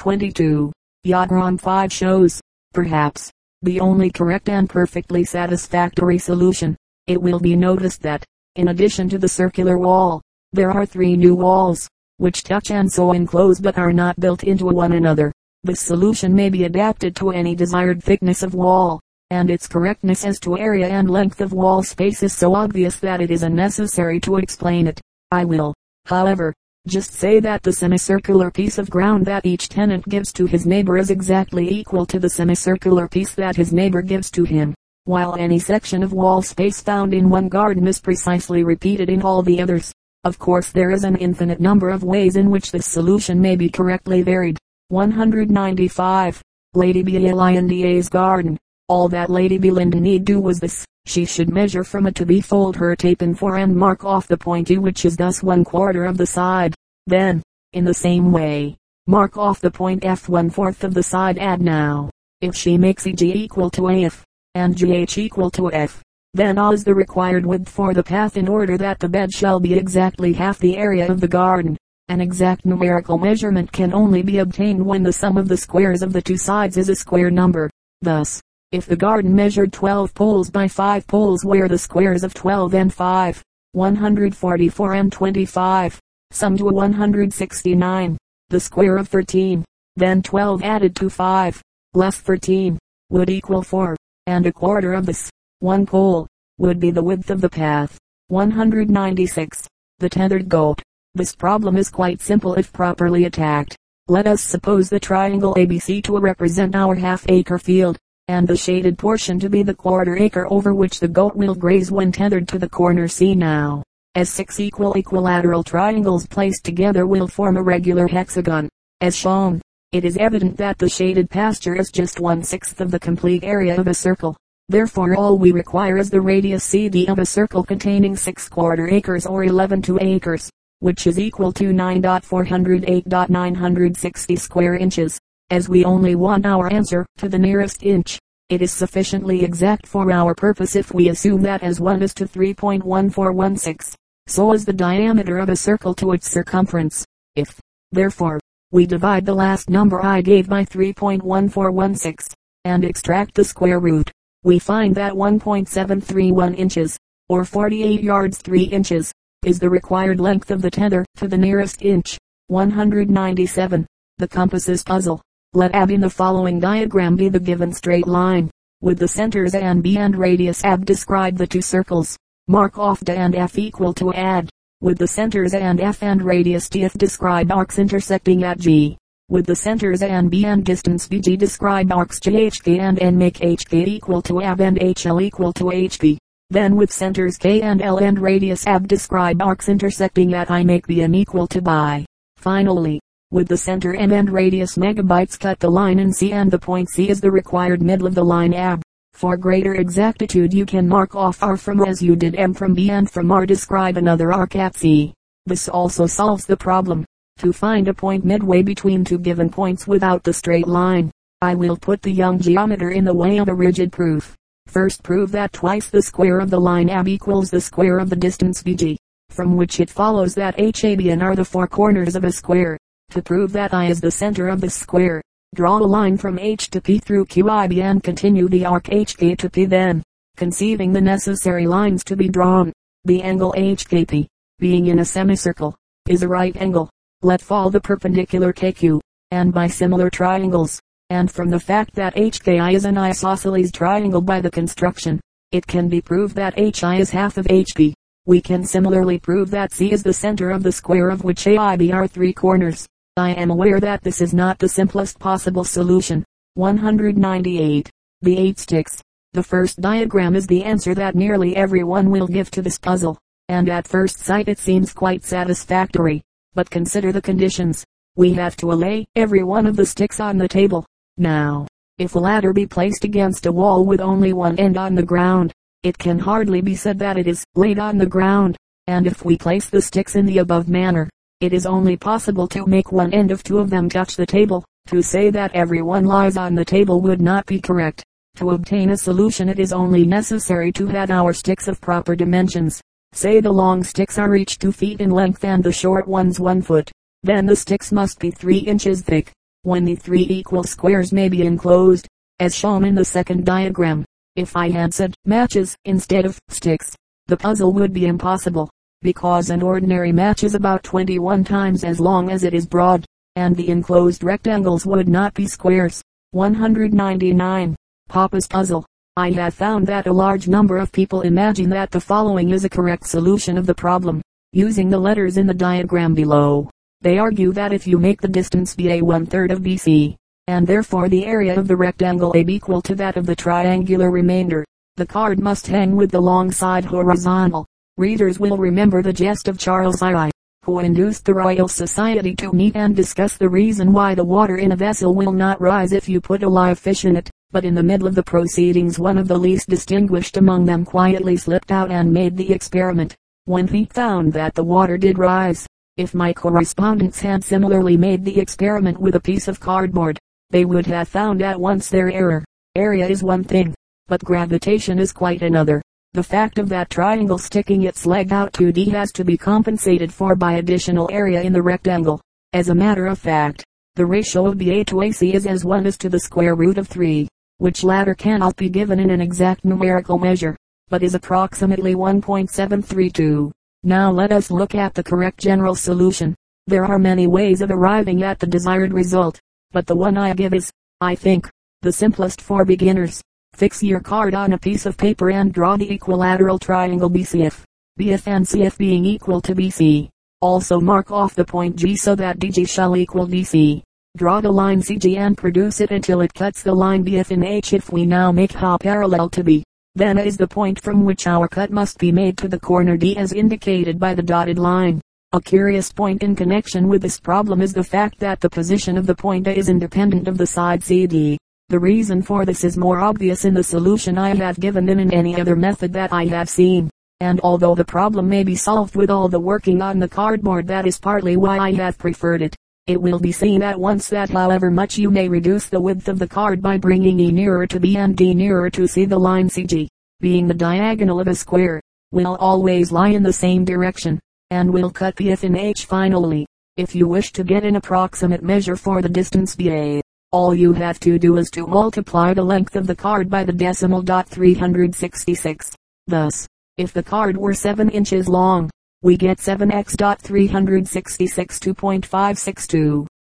22. Diagram 5 shows, perhaps, the only correct and perfectly satisfactory solution. It will be noticed that, in addition to the circular wall, there are three new walls, which touch and so enclose but are not built into one another. This solution may be adapted to any desired thickness of wall, and its correctness as to area and length of wall space is so obvious that it is unnecessary to explain it. I will, however, just say that the semicircular piece of ground that each tenant gives to his neighbor is exactly equal to the semicircular piece that his neighbor gives to him, while any section of wall space found in one garden is precisely repeated in all the others. Of course there is an infinite number of ways in which this solution may be correctly varied. 195. Lady Belinda's garden. All that Lady Belinda need do was this. She should measure from it to be fold her tape in four and mark off the point E which is thus one quarter of the side. Then, in the same way, mark off the point F one fourth of the side add now. If she makes EG equal to AF, and GH equal to F, then A is the required width for the path in order that the bed shall be exactly half the area of the garden. An exact numerical measurement can only be obtained when the sum of the squares of the two sides is a square number. Thus, if the garden measured 12 poles by 5 poles where the squares of 12 and 5, 144 and 25, sum to 169, the square of 13, then 12 added to 5, less 13, would equal 4, and a quarter of this, one pole, would be the width of the path. 196. The tethered goat. This problem is quite simple if properly attacked. Let us suppose the triangle ABC to represent our half acre field and the shaded portion to be the quarter acre over which the goat will graze when tethered to the corner C now. As six equal equilateral triangles placed together will form a regular hexagon, as shown. It is evident that the shaded pasture is just one-sixth of the complete area of a circle. Therefore all we require is the radius CD of a circle containing 6 quarter acres or 11 2 acres, which is equal to 9.408.960 square inches as we only want our answer to the nearest inch. It is sufficiently exact for our purpose if we assume that as 1 is to 3.1416, so is the diameter of a circle to its circumference. If, therefore, we divide the last number I gave by 3.1416, and extract the square root, we find that 1.731 inches, or 48 yards 3 inches, is the required length of the tether to the nearest inch. 197. The compass's puzzle. Let AB in the following diagram be the given straight line. With the centers A and B and radius AB describe the two circles. Mark off D and F equal to AD. With the centers A and F and radius TF describe arcs intersecting at G. With the centers A and B and distance BG describe arcs JHK and N make HK equal to AB and HL equal to HB. Then with centers K and L and radius AB describe arcs intersecting at I make BM equal to BI. Finally, with the center M and radius megabytes cut the line in C and the point C is the required middle of the line AB. For greater exactitude you can mark off R from as you did M from B and from R describe another arc at C. This also solves the problem. To find a point midway between two given points without the straight line, I will put the young geometer in the way of a rigid proof. First prove that twice the square of the line AB equals the square of the distance BG, from which it follows that HAB and are the four corners of a square. To prove that I is the center of the square, draw a line from H to P through QIB and continue the arc HK to P then, conceiving the necessary lines to be drawn. The angle HKP, being in a semicircle, is a right angle. Let fall the perpendicular KQ, and by similar triangles, and from the fact that HKI is an isosceles triangle by the construction, it can be proved that HI is half of HB. We can similarly prove that C is the center of the square of which AIB are three corners. I am aware that this is not the simplest possible solution. 198. The eight sticks. The first diagram is the answer that nearly everyone will give to this puzzle, and at first sight it seems quite satisfactory. But consider the conditions. We have to lay every one of the sticks on the table. Now, if a ladder be placed against a wall with only one end on the ground, it can hardly be said that it is laid on the ground. And if we place the sticks in the above manner, it is only possible to make one end of two of them touch the table. To say that every one lies on the table would not be correct. To obtain a solution it is only necessary to have our sticks of proper dimensions. Say the long sticks are each two feet in length and the short ones one foot. Then the sticks must be three inches thick. when the three equal squares may be enclosed, as shown in the second diagram. If I had said matches instead of sticks, the puzzle would be impossible, because an ordinary match is about 21 times as long as it is broad, and the enclosed rectangles would not be squares. 199. Papa's Puzzle. I have found that a large number of people imagine that the following is a correct solution of the problem, using the letters in the diagram below. They argue that if you make the distance BA one third of BC, and therefore the area of the rectangle AB equal to that of the triangular remainder, the card must hang with the long side horizontal. Readers will remember the jest of Charles I, who induced the Royal Society to meet and discuss the reason why the water in a vessel will not rise if you put a live fish in it but in the middle of the proceedings one of the least distinguished among them quietly slipped out and made the experiment. When he found that the water did rise, if my correspondents had similarly made the experiment with a piece of cardboard, they would have found at once their error. Area is one thing, but gravitation is quite another. The fact of that triangle sticking its leg out 2D has to be compensated for by additional area in the rectangle. As a matter of fact, the ratio of BA to AC is as 1 is to the square root of 3 which latter cannot be given in an exact numerical measure, but is approximately 1.732. Now let us look at the correct general solution. There are many ways of arriving at the desired result, but the one I give is, I think, the simplest for beginners. Fix your card on a piece of paper and draw the equilateral triangle BCF, BF and CF being equal to BC. Also mark off the point G so that DG shall equal DC. Draw the line CG and produce it until it cuts the line BF in H if we now make HA parallel to B. Then A is the point from which our cut must be made to the corner D as indicated by the dotted line. A curious point in connection with this problem is the fact that the position of the point A is independent of the side CD. The reason for this is more obvious in the solution I have given than in any other method that I have seen. And although the problem may be solved with all the working on the cardboard that is partly why I have preferred it. It will be seen at once that however much you may reduce the width of the card by bringing E nearer to B and D nearer to C the line CG, being the diagonal of a square, will always lie in the same direction, and will cut the F in H finally. If you wish to get an approximate measure for the distance BA, all you have to do is to multiply the length of the card by the decimal dot 366. Thus, if the card were 7 inches long, we get 7x dot 366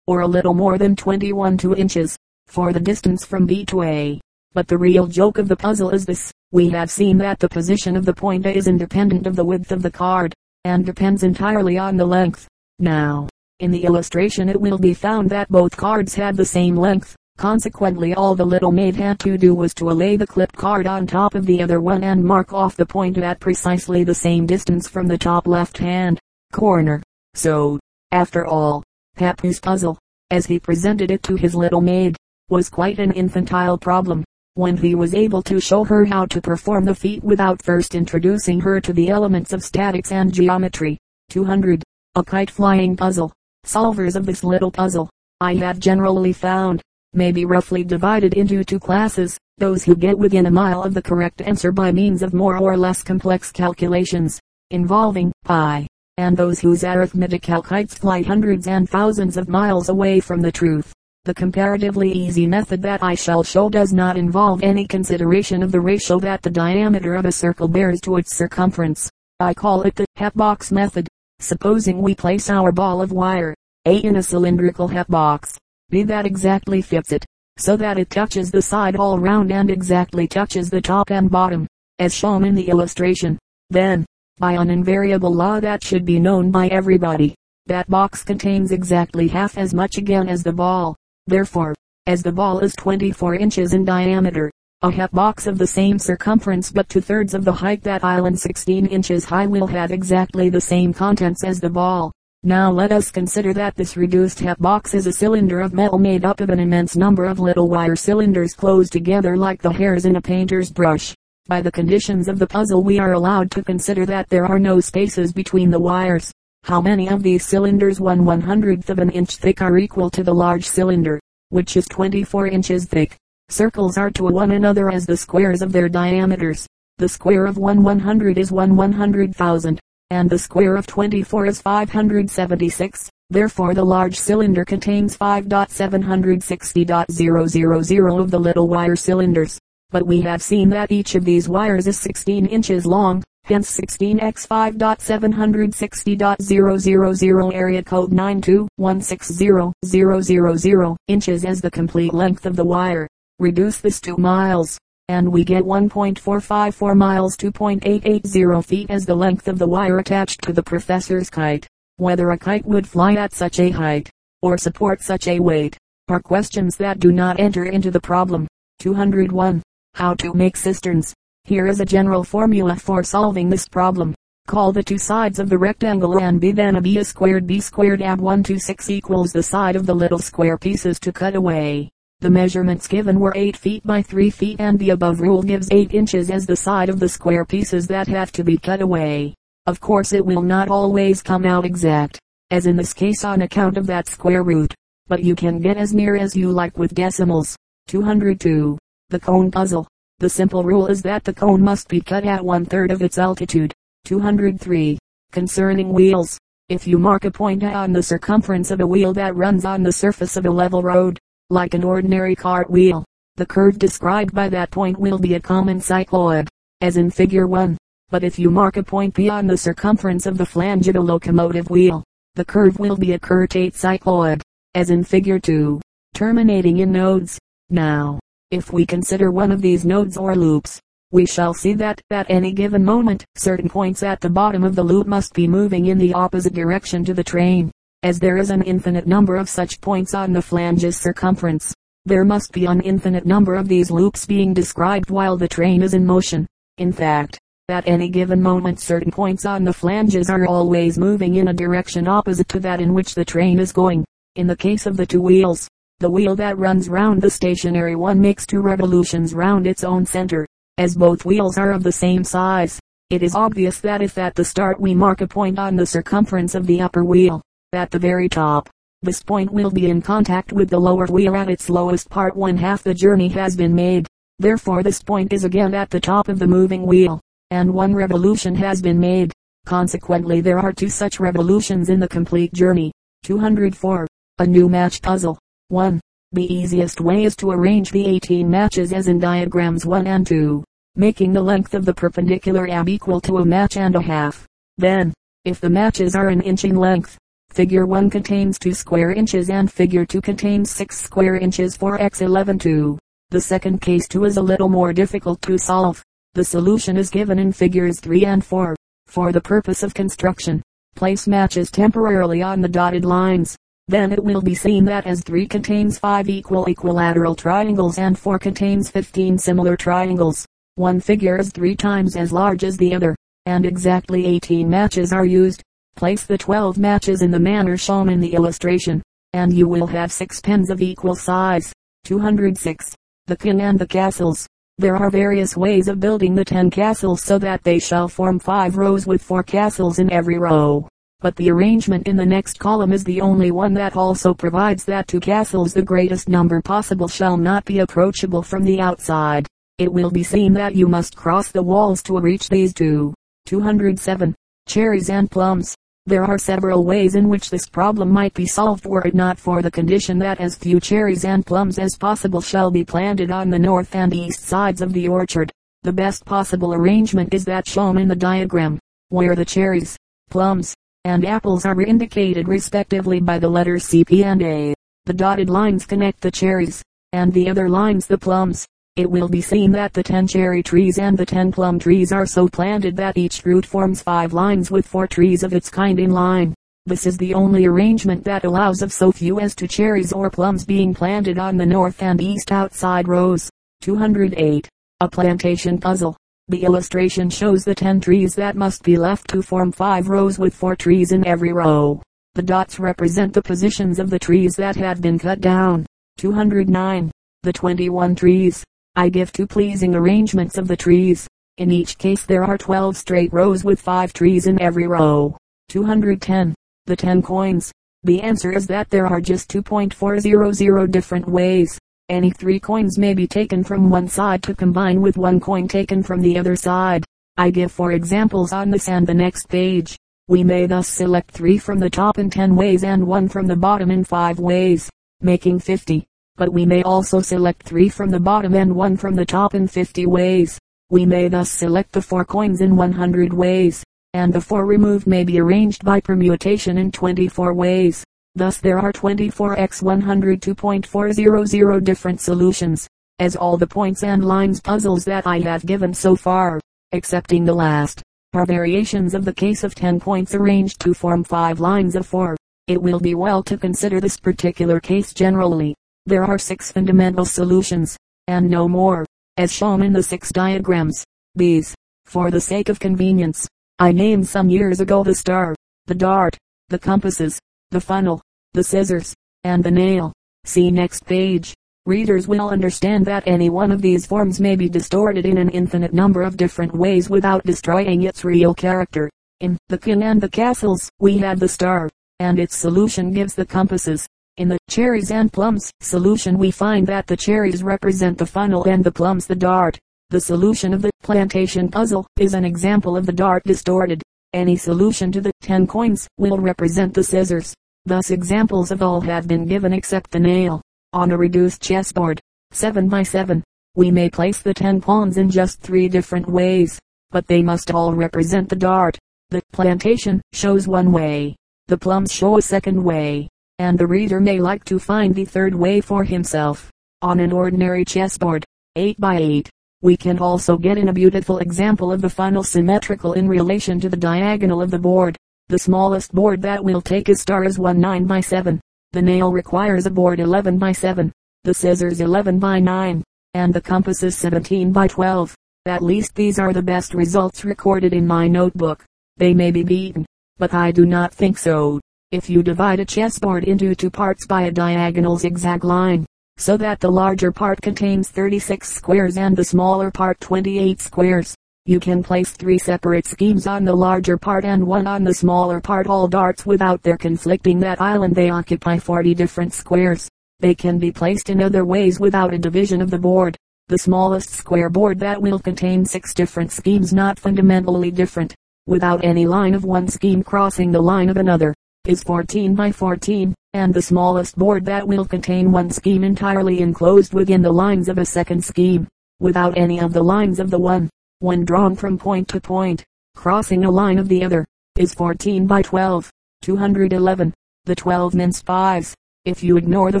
or a little more than 21 2 inches, for the distance from B to A. But the real joke of the puzzle is this. We have seen that the position of the point A is independent of the width of the card, and depends entirely on the length. Now, in the illustration it will be found that both cards had the same length. Consequently all the little maid had to do was to lay the clipped card on top of the other one and mark off the point at precisely the same distance from the top left hand corner. So, after all, Papa's puzzle, as he presented it to his little maid, was quite an infantile problem. When he was able to show her how to perform the feat without first introducing her to the elements of statics and geometry. 200. A kite flying puzzle. Solvers of this little puzzle, I have generally found, may be roughly divided into two classes, those who get within a mile of the correct answer by means of more or less complex calculations, involving pi, and those whose arithmetical kites fly hundreds and thousands of miles away from the truth. The comparatively easy method that I shall show does not involve any consideration of the ratio that the diameter of a circle bears to its circumference. I call it the half box method. Supposing we place our ball of wire, A in a cylindrical half box, B that exactly fits it, so that it touches the side all round and exactly touches the top and bottom, as shown in the illustration. Then, by an invariable law that should be known by everybody, that box contains exactly half as much again as the ball. Therefore, as the ball is 24 inches in diameter, a half box of the same circumference but two thirds of the height that island 16 inches high will have exactly the same contents as the ball. Now let us consider that this reduced half box is a cylinder of metal made up of an immense number of little wire cylinders closed together like the hairs in a painter's brush. By the conditions of the puzzle we are allowed to consider that there are no spaces between the wires. How many of these cylinders one one hundredth of an inch thick are equal to the large cylinder, which is 24 inches thick? Circles are to one another as the squares of their diameters. The square of one one hundred is one one hundred thousand and the square of 24 is 576. Therefore the large cylinder contains 5.760.000 of the little wire cylinders. But we have seen that each of these wires is 16 inches long, hence 16 x 5.760.000 area code 92160.000 inches as the complete length of the wire. Reduce this to miles, and we get 1.454 miles 2.880 feet as the length of the wire attached to the professor's kite. Whether a kite would fly at such a height, or support such a weight, are questions that do not enter into the problem. 201. How to make cisterns. Here is a general formula for solving this problem. Call the two sides of the rectangle and b then a b squared b squared add 1 to 6 equals the side of the little square pieces to cut away. The measurements given were 8 feet by 3 feet and the above rule gives 8 inches as the side of the square pieces that have to be cut away. Of course it will not always come out exact, as in this case on account of that square root, but you can get as near as you like with decimals. 202. The cone puzzle. The simple rule is that the cone must be cut at one third of its altitude. 203. Concerning wheels. If you mark a point on the circumference of a wheel that runs on the surface of a level road, like an ordinary cart wheel, the curve described by that point will be a common cycloid, as in figure 1. But if you mark a point beyond the circumference of the flange of a locomotive wheel, the curve will be a curtate cycloid, as in figure 2, terminating in nodes. Now, if we consider one of these nodes or loops, we shall see that, at any given moment, certain points at the bottom of the loop must be moving in the opposite direction to the train. As there is an infinite number of such points on the flange's circumference, there must be an infinite number of these loops being described while the train is in motion. In fact, at any given moment certain points on the flanges are always moving in a direction opposite to that in which the train is going. In the case of the two wheels, the wheel that runs round the stationary one makes two revolutions round its own center. As both wheels are of the same size, it is obvious that if at the start we mark a point on the circumference of the upper wheel, at the very top, this point will be in contact with the lower wheel at its lowest part when half the journey has been made. Therefore this point is again at the top of the moving wheel and one revolution has been made. Consequently there are two such revolutions in the complete journey. 204. A new match puzzle. 1. The easiest way is to arrange the 18 matches as in diagrams 1 and 2, making the length of the perpendicular ab equal to a match and a half. Then, if the matches are an inch in length, figure 1 contains 2 square inches and figure 2 contains 6 square inches for x11 2. The second case 2 is a little more difficult to solve. The solution is given in figures 3 and 4. For the purpose of construction, place matches temporarily on the dotted lines. Then it will be seen that as 3 contains 5 equal equilateral triangles and 4 contains 15 similar triangles, one figure is 3 times as large as the other, and exactly 18 matches are used. Place the 12 matches in the manner shown in the illustration, and you will have 6 pens of equal size. 206. The king and the castles. There are various ways of building the ten castles so that they shall form five rows with four castles in every row. But the arrangement in the next column is the only one that also provides that two castles the greatest number possible shall not be approachable from the outside. It will be seen that you must cross the walls to reach these two. 207. Cherries and plums. There are several ways in which this problem might be solved were it not for the condition that as few cherries and plums as possible shall be planted on the north and east sides of the orchard. The best possible arrangement is that shown in the diagram, where the cherries, plums, and apples are indicated respectively by the letters C, P and A. The dotted lines connect the cherries, and the other lines the plums. It will be seen that the 10 cherry trees and the 10 plum trees are so planted that each root forms 5 lines with 4 trees of its kind in line. This is the only arrangement that allows of so few as to cherries or plums being planted on the north and east outside rows. 208. A plantation puzzle. The illustration shows the 10 trees that must be left to form 5 rows with 4 trees in every row. The dots represent the positions of the trees that have been cut down. 209. The 21 trees, I give two pleasing arrangements of the trees. In each case there are 12 straight rows with 5 trees in every row. 210. The 10 coins. The answer is that there are just 2.400 different ways. Any three coins may be taken from one side to combine with one coin taken from the other side. I give four examples on this and the next page. We may thus select three from the top in ten ways and one from the bottom in five ways, making fifty. But we may also select three from the bottom and one from the top in fifty ways. We may thus select the four coins in 100 ways, and the four removed may be arranged by permutation in 24 ways. Thus there are 24x 102.400 different solutions, as all the points and lines puzzles that I have given so far, excepting the last, are variations of the case of 10 points arranged to form 5 lines of 4. It will be well to consider this particular case generally. There are 6 fundamental solutions, and no more, as shown in the 6 diagrams. These, for the sake of convenience, I named some years ago the star, the dart, the compasses, the funnel, the scissors, and the nail. See next page. Readers will understand that any one of these forms may be distorted in an infinite number of different ways without destroying its real character. In The King and the Castles, we had the star, and its solution gives the compasses. In the cherries and plums solution we find that the cherries represent the funnel and the plums the dart. The solution of the plantation puzzle is an example of the dart distorted. Any solution to the 10 coins will represent the scissors. Thus examples of all have been given except the nail. On a reduced chessboard, 7 by 7, we may place the 10 pawns in just three different ways, but they must all represent the dart. The plantation shows one way, the plums show a second way, and the reader may like to find the third way for himself. On an ordinary chessboard, 8 by 8, we can also get in a beautiful example of the funnel symmetrical in relation to the diagonal of the board. The smallest board that will take a star is 1 9 by 7. The nail requires a board 11 by 7, the scissors 11 by 9, and the compass is 17 by 12. At least these are the best results recorded in my notebook. They may be beaten, but I do not think so. If you divide a chessboard into two parts by a diagonal zigzag line, so that the larger part contains 36 squares and the smaller part 28 squares, you can place three separate schemes on the larger part and one on the smaller part. All darts without their conflicting that island they occupy 40 different squares. They can be placed in other ways without a division of the board. The smallest square board that will contain six different schemes not fundamentally different, without any line of one scheme crossing the line of another, is 14 by 14, and the smallest board that will contain one scheme entirely enclosed within the lines of a second scheme, without any of the lines of the one when drawn from point to point, crossing a line of the other, is 14 by 12. 211. The 12 mince pies. If you ignore the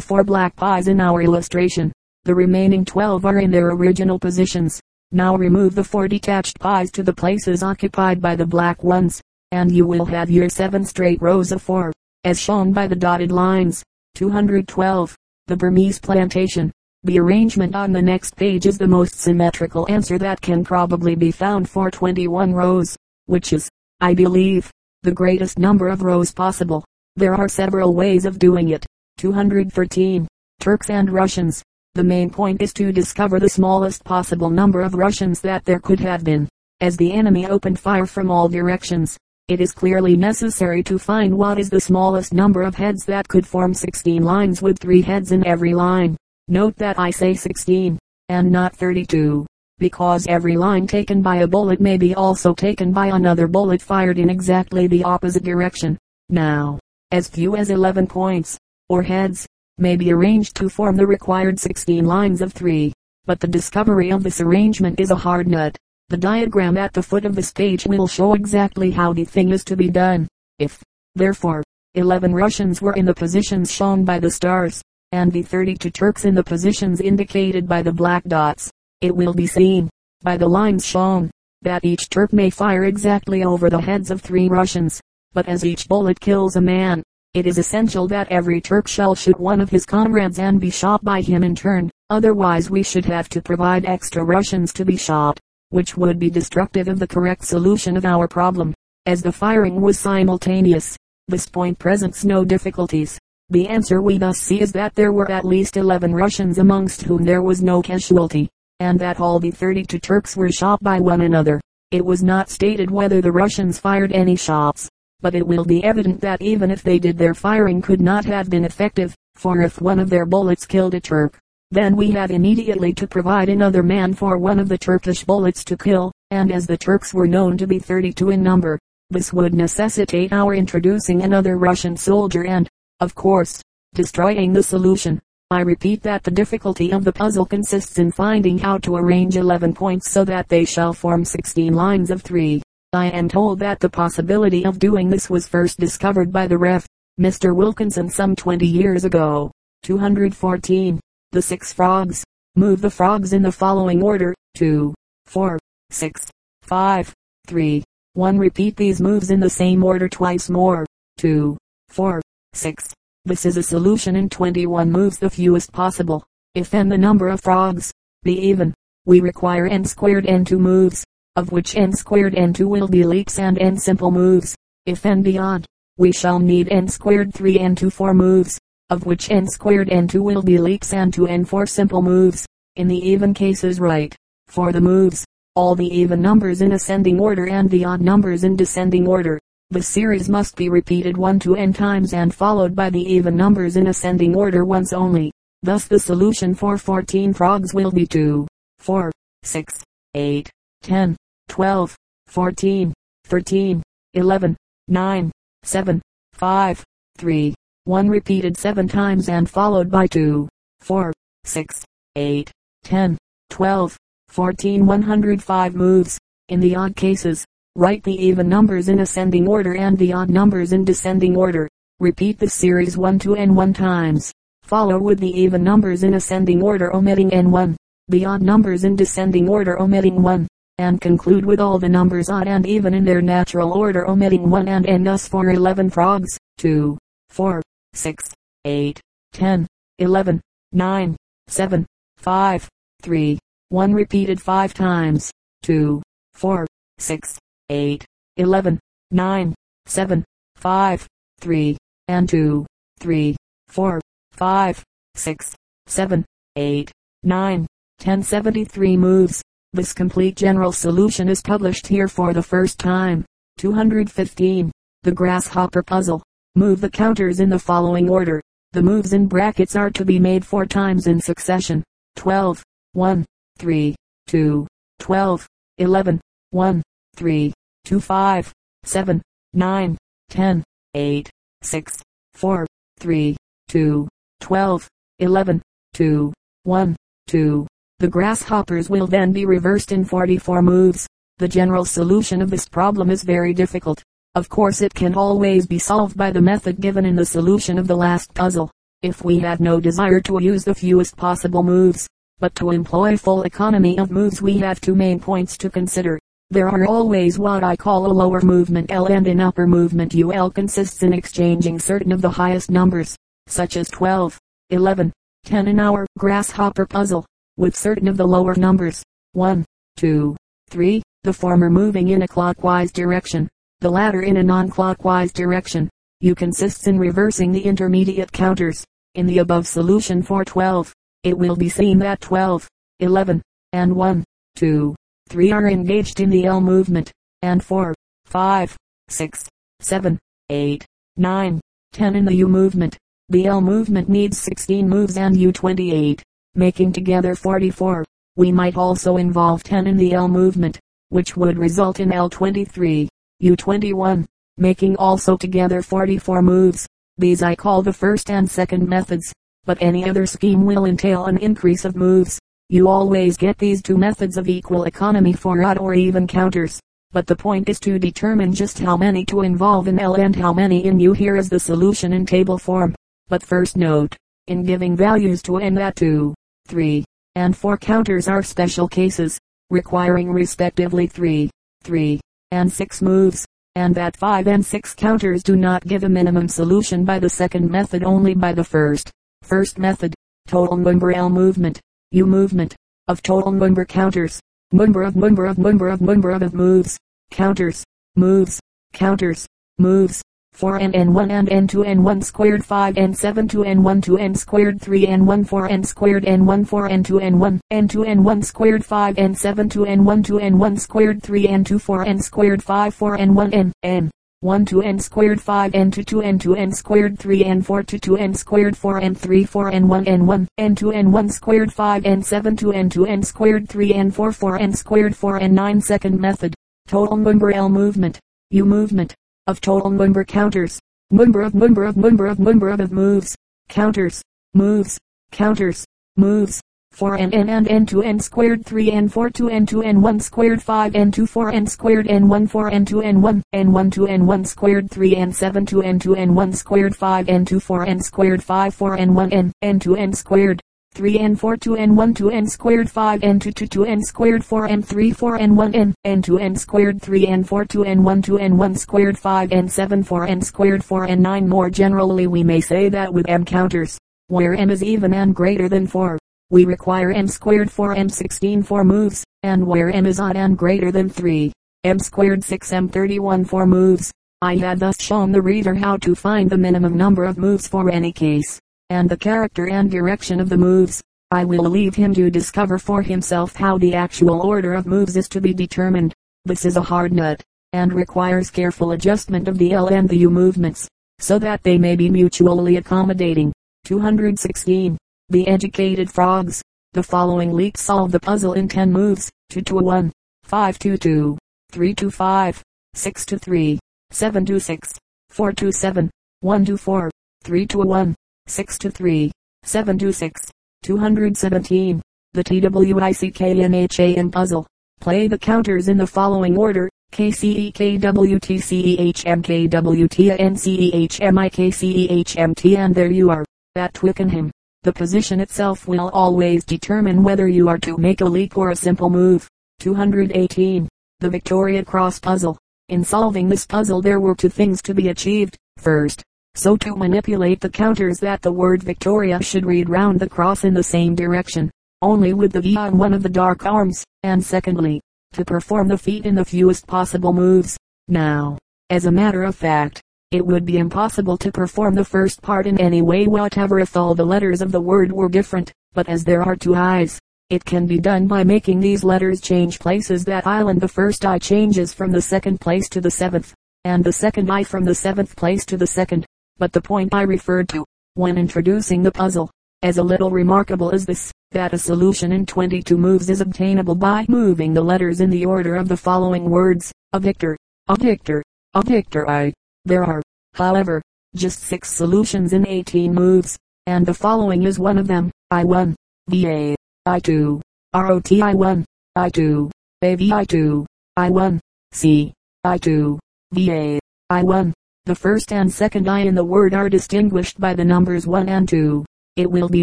four black pies in our illustration, the remaining 12 are in their original positions. Now remove the four detached pies to the places occupied by the black ones, and you will have your seven straight rows of four, as shown by the dotted lines. 212. The Burmese plantation. The arrangement on the next page is the most symmetrical answer that can probably be found for 21 rows, which is, I believe, the greatest number of rows possible. There are several ways of doing it. 213. Turks and Russians. The main point is to discover the smallest possible number of Russians that there could have been. As the enemy opened fire from all directions, it is clearly necessary to find what is the smallest number of heads that could form 16 lines with three heads in every line. Note that I say 16, and not 32, because every line taken by a bullet may be also taken by another bullet fired in exactly the opposite direction. Now, as few as 11 points, or heads, may be arranged to form the required 16 lines of 3. But the discovery of this arrangement is a hard nut. The diagram at the foot of this page will show exactly how the thing is to be done. If, therefore, 11 Russians were in the positions shown by the stars, and the 32 Turks in the positions indicated by the black dots. It will be seen, by the lines shown, that each Turk may fire exactly over the heads of three Russians. But as each bullet kills a man, it is essential that every Turk shall shoot one of his comrades and be shot by him in turn. Otherwise we should have to provide extra Russians to be shot, which would be destructive of the correct solution of our problem. As the firing was simultaneous, this point presents no difficulties. The answer we thus see is that there were at least 11 Russians amongst whom there was no casualty, and that all the 32 Turks were shot by one another. It was not stated whether the Russians fired any shots, but it will be evident that even if they did their firing could not have been effective, for if one of their bullets killed a Turk, then we have immediately to provide another man for one of the Turkish bullets to kill, and as the Turks were known to be 32 in number, This would necessitate our introducing another Russian soldier and, of course, destroying the solution. I repeat that the difficulty of the puzzle consists in finding how to arrange 11 points so that they shall form 16 lines of 3. I am told that the possibility of doing this was first discovered by the Rev. Mr. Wilkinson some 20 years ago. 214. The six frogs. Move the frogs in the following order. 2, 4, 6, 5, 3, 1. Repeat these moves in the same order twice more. 2, 4, 6. This is a solution in 21 moves the fewest possible. If n the number of frogs be even, we require n squared n2 moves, of which n squared n2 will be leaps and n simple moves. If n be odd, we shall need n squared 3 n2 4 moves, of which n squared n2 will be leaps and 2 n 4 simple moves. In the even cases write, for the moves, all the even numbers in ascending order and the odd numbers in descending order. The series must be repeated 1 to n times and followed by the even numbers in ascending order once only. Thus the solution for 14 frogs will be 2, 4, 6, 8, 10, 12, 14, 13, 11, 9, 7, 5, 3, 1 repeated 7 times and followed by 2, 4, 6, 8, 10, 12, 14 105 moves. In the odd cases, Write the even numbers in ascending order and the odd numbers in descending order. Repeat the series 1 to n1 times. Follow with the even numbers in ascending order omitting n1, the odd numbers in descending order omitting 1, and conclude with all the numbers odd and even in their natural order omitting 1 and n thus for 11 frogs, 2, 4, 6, 8, 10, 11, 9, 7, 5, 3, 1 repeated 5 times, 2, 4, 6, 8, 11, 9, 7, 5, 3, and 2, 3, 4, 5, 6, 7, 8, 9, 10 73 moves. This complete general solution is published here for the first time. 215. The Grasshopper Puzzle. Move the counters in the following order. The moves in brackets are to be made four times in succession. 12, 1, 3, 2, 12, 11, 1, 3, 2, 5, 7, 9, 10, 8, 6, 4, 3, 2, 12, 11, 2, 1, 2. The grasshoppers will then be reversed in 44 moves. The general solution of this problem is very difficult. Of course it can always be solved by the method given in the solution of the last puzzle. If we had no desire to use the fewest possible moves, but to employ full economy of moves we have two main points to consider. There are always what I call a lower movement L and an upper movement UL consists in exchanging certain of the highest numbers, such as 12, 11, 10 in our grasshopper puzzle, with certain of the lower numbers, 1, 2, 3, the former moving in a clockwise direction, the latter in a non-clockwise direction. U consists in reversing the intermediate counters. In the above solution for 12, it will be seen that 12, 11, and 1, 2, 3 are engaged in the L movement, and 4, 5, 6, 7, 8, 9, 10 in the U movement. The L movement needs 16 moves and U 28, making together 44. We might also involve 10 in the L movement, which would result in L 23, U 21, making also together 44 moves. These I call the first and second methods, but any other scheme will entail an increase of moves. You always get these two methods of equal economy for odd or even counters. But the point is to determine just how many to involve in L and how many in U. Here is the solution in table form. But first note, in giving values to n that 2, 3, and 4 counters are special cases, requiring respectively 3, 3, and 6 moves, and that 5 and 6 counters do not give a minimum solution by the second method only by the first. First method, total number L movement, U movement of total number counters, number of number of number of number of moves, counters, moves, counters, moves, 4 n n 1 and n 2 n 1 squared 5 n 7 2 n 1 2 n squared 3 n 1 4 n squared n 1 4 n 2 n 1 n 2 n 1 squared 5 n 7 2 n 1 2 n 1 squared 3 n 2 4 n squared 5 4 n 1 n n 1 2 n squared 5 n 2 2 n 2 n squared 3 n 4 to 2 n squared 4 n 3 4 n 1 n 1 n 2 n 1 squared 5 n 7 2 n 2 n squared 3 n 4 4 n squared 4 n 9 second method. Total number L movement. U movement. Of total number counters. Number of number of number of number of moves. Counters. Moves. Counters. Moves. 4 n n and n 2 n squared 3 n 4 2 n 2 n 1 squared 5 n 2 4 n squared n 1 4 n 2 n 1 n 1 2 n 1 squared 3 n 7 2 n 2 n 1 squared 5 n 2 4 n squared 5 4 n 1 n n 2 n squared 3 n 4 2 n 1 2 n squared 5 n 2 2 2 n squared 4 n 3 4 n 1 n n 2 n squared 3 n 4 2 n 1 2 n 1 squared 5 n 7 4 n squared 4 n 9 more generally we may say that with m counters, where m is even and greater than 4 we require m squared for m 16 for moves, and where m is odd and greater than 3, m squared 6 m 31 for moves. I had thus shown the reader how to find the minimum number of moves for any case, and the character and direction of the moves. I will leave him to discover for himself how the actual order of moves is to be determined. This is a hard nut, and requires careful adjustment of the L and the U movements, so that they may be mutually accommodating. 216. The educated frogs. The following leaks solve the puzzle in 10 moves. 2 to 1, 5 to 2, 3 to 5, 6 to 3, 7 to 6, 4 to 7, 1 to 4, 3 to 1, 6 to 3, 7 to 6, 217. The TWICKENHAM puzzle. Play the counters in the following order. K C E K W T C E H M K W T N C E H M I K C E H M T and there you are. At Twickenham. The position itself will always determine whether you are to make a leap or a simple move. 218. The Victoria Cross Puzzle. In solving this puzzle there were two things to be achieved. First, so to manipulate the counters that the word Victoria should read round the cross in the same direction, only with the V on one of the dark arms, and secondly, to perform the feat in the fewest possible moves. Now, as a matter of fact, it would be impossible to perform the first part in any way whatever if all the letters of the word were different, but as there are two eyes, it can be done by making these letters change places that island the first eye changes from the second place to the seventh, and the second eye from the seventh place to the second. But the point I referred to, when introducing the puzzle, as a little remarkable as this, that a solution in 22 moves is obtainable by moving the letters in the order of the following words, a victor, a victor, a victor I. There are, however, just six solutions in 18 moves, and the following is one of them. I1, VA, I2, ROTI1, I2, AVI2, I1, C, I2, VA, I1. The first and second I in the word are distinguished by the numbers 1 and 2. It will be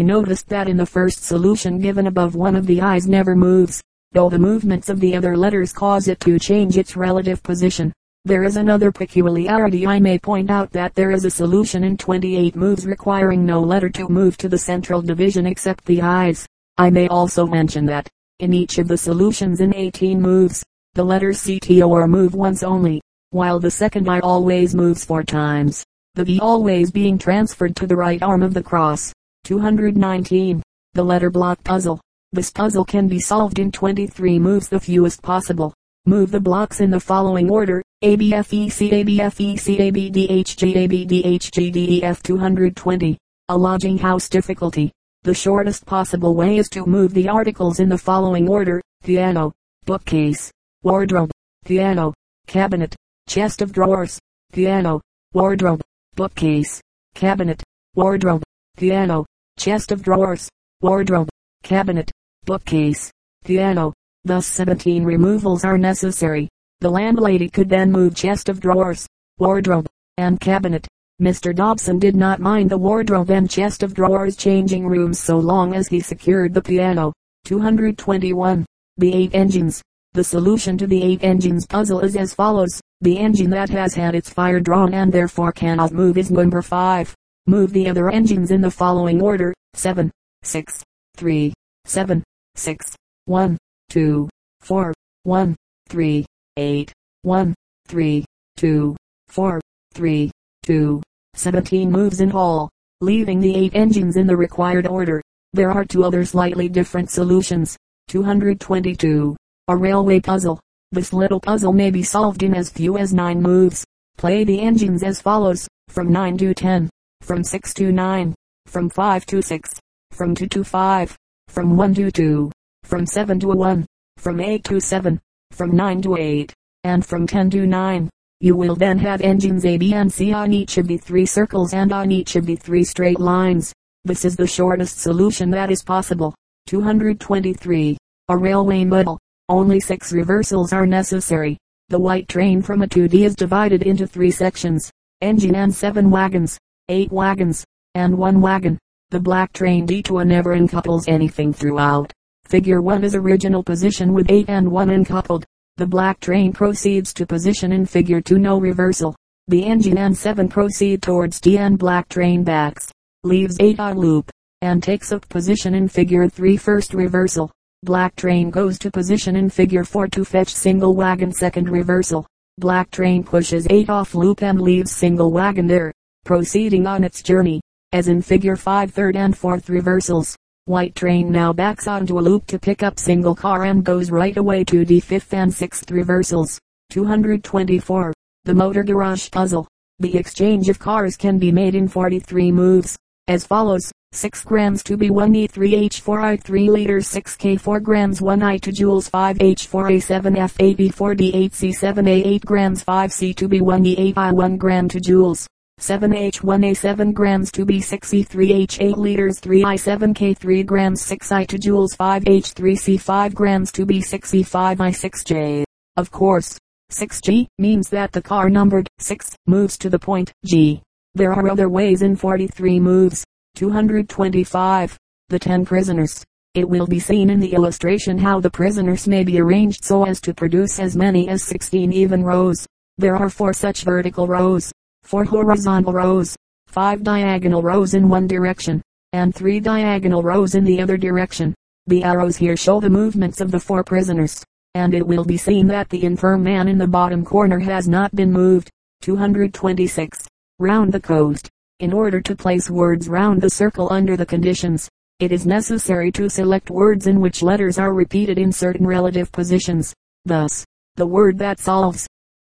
noticed that in the first solution given above one of the I's never moves, though the movements of the other letters cause it to change its relative position. There is another peculiarity I may point out that there is a solution in 28 moves requiring no letter to move to the central division except the eyes. I may also mention that, in each of the solutions in 18 moves, the letter CTO or move once only, while the second I always moves four times, the V always being transferred to the right arm of the cross. 219. The letter block puzzle. This puzzle can be solved in 23 moves the fewest possible. Move the blocks in the following order, a B F E C A B F E C A B D H G A B D H G D E F 220. A lodging house difficulty. The shortest possible way is to move the articles in the following order, piano, bookcase, wardrobe, piano, cabinet, chest of drawers, piano, wardrobe, bookcase, cabinet, wardrobe, piano, chest of drawers, wardrobe, cabinet, bookcase, piano. Thus 17 removals are necessary. The landlady could then move chest of drawers, wardrobe, and cabinet. Mr. Dobson did not mind the wardrobe and chest of drawers changing rooms so long as he secured the piano. 221. The eight engines. The solution to the eight engines puzzle is as follows. The engine that has had its fire drawn and therefore cannot move is number 5. Move the other engines in the following order. 7, 6, 3, 7, 6, 1, 2, 4, 1, 3, 8, 1, 3, 2, 4, 3, 2, 17 moves in all, leaving the 8 engines in the required order. There are two other slightly different solutions. 222. A railway puzzle. This little puzzle may be solved in as few as 9 moves. Play the engines as follows, from 9 to 10, from 6 to 9, from 5 to 6, from 2 to 5, from 1 to 2, from 7 to 1, from 8 to 7, from 9 to 8, and from 10 to 9. You will then have engines A, B, and C on each of the three circles and on each of the three straight lines. This is the shortest solution that is possible. 223. A railway muddle. Only six reversals are necessary. The white train from a 2D is divided into three sections. Engine and seven wagons, eight wagons, and one wagon. The black train D2 never uncouples anything throughout. Figure 1 is original position with 8 and 1 uncoupled. The black train proceeds to position in figure 2 no reversal. The engine and 7 proceed towards D and black train backs, leaves 8 on loop, and takes up position in figure 3 first reversal. Black train goes to position in figure 4 to fetch single wagon second reversal. Black train pushes 8 off loop and leaves single wagon there, proceeding on its journey, as in figure 5 third and fourth reversals. White train now backs onto a loop to pick up single car and goes right away to the fifth and sixth reversals. 224. The motor garage puzzle. The exchange of cars can be made in 43 moves, as follows. 6 grams to be 1 E3H4I 3 liters 6K 4 grams 1 I 2 joules 5 H4A 7 F8 B4 D8 C7 A 8 grams 5 C to be 1 E8 I 1 gram 2 joules 7H1A 7 grams to be 6E3H8 liters 3I7K 3 grams 6I 2 joules 5H3C 5 grams to be 6E5I6J. Of course, 6G means that the car numbered 6 moves to the point G. There are other ways in 43 moves. 225. The 10 prisoners. It will be seen in the illustration how the prisoners may be arranged so as to produce as many as 16 even rows. There are four such vertical rows 4 horizontal rows, 5 diagonal rows in one direction, and 3 diagonal rows in the other direction. The arrows here show the movements of the four prisoners, and it will be seen that the infirm man in the bottom corner has not been moved. 226. Round the coast. In order to place words round the circle under the conditions, it is necessary to select words in which letters are repeated in certain relative positions. Thus, the word that solves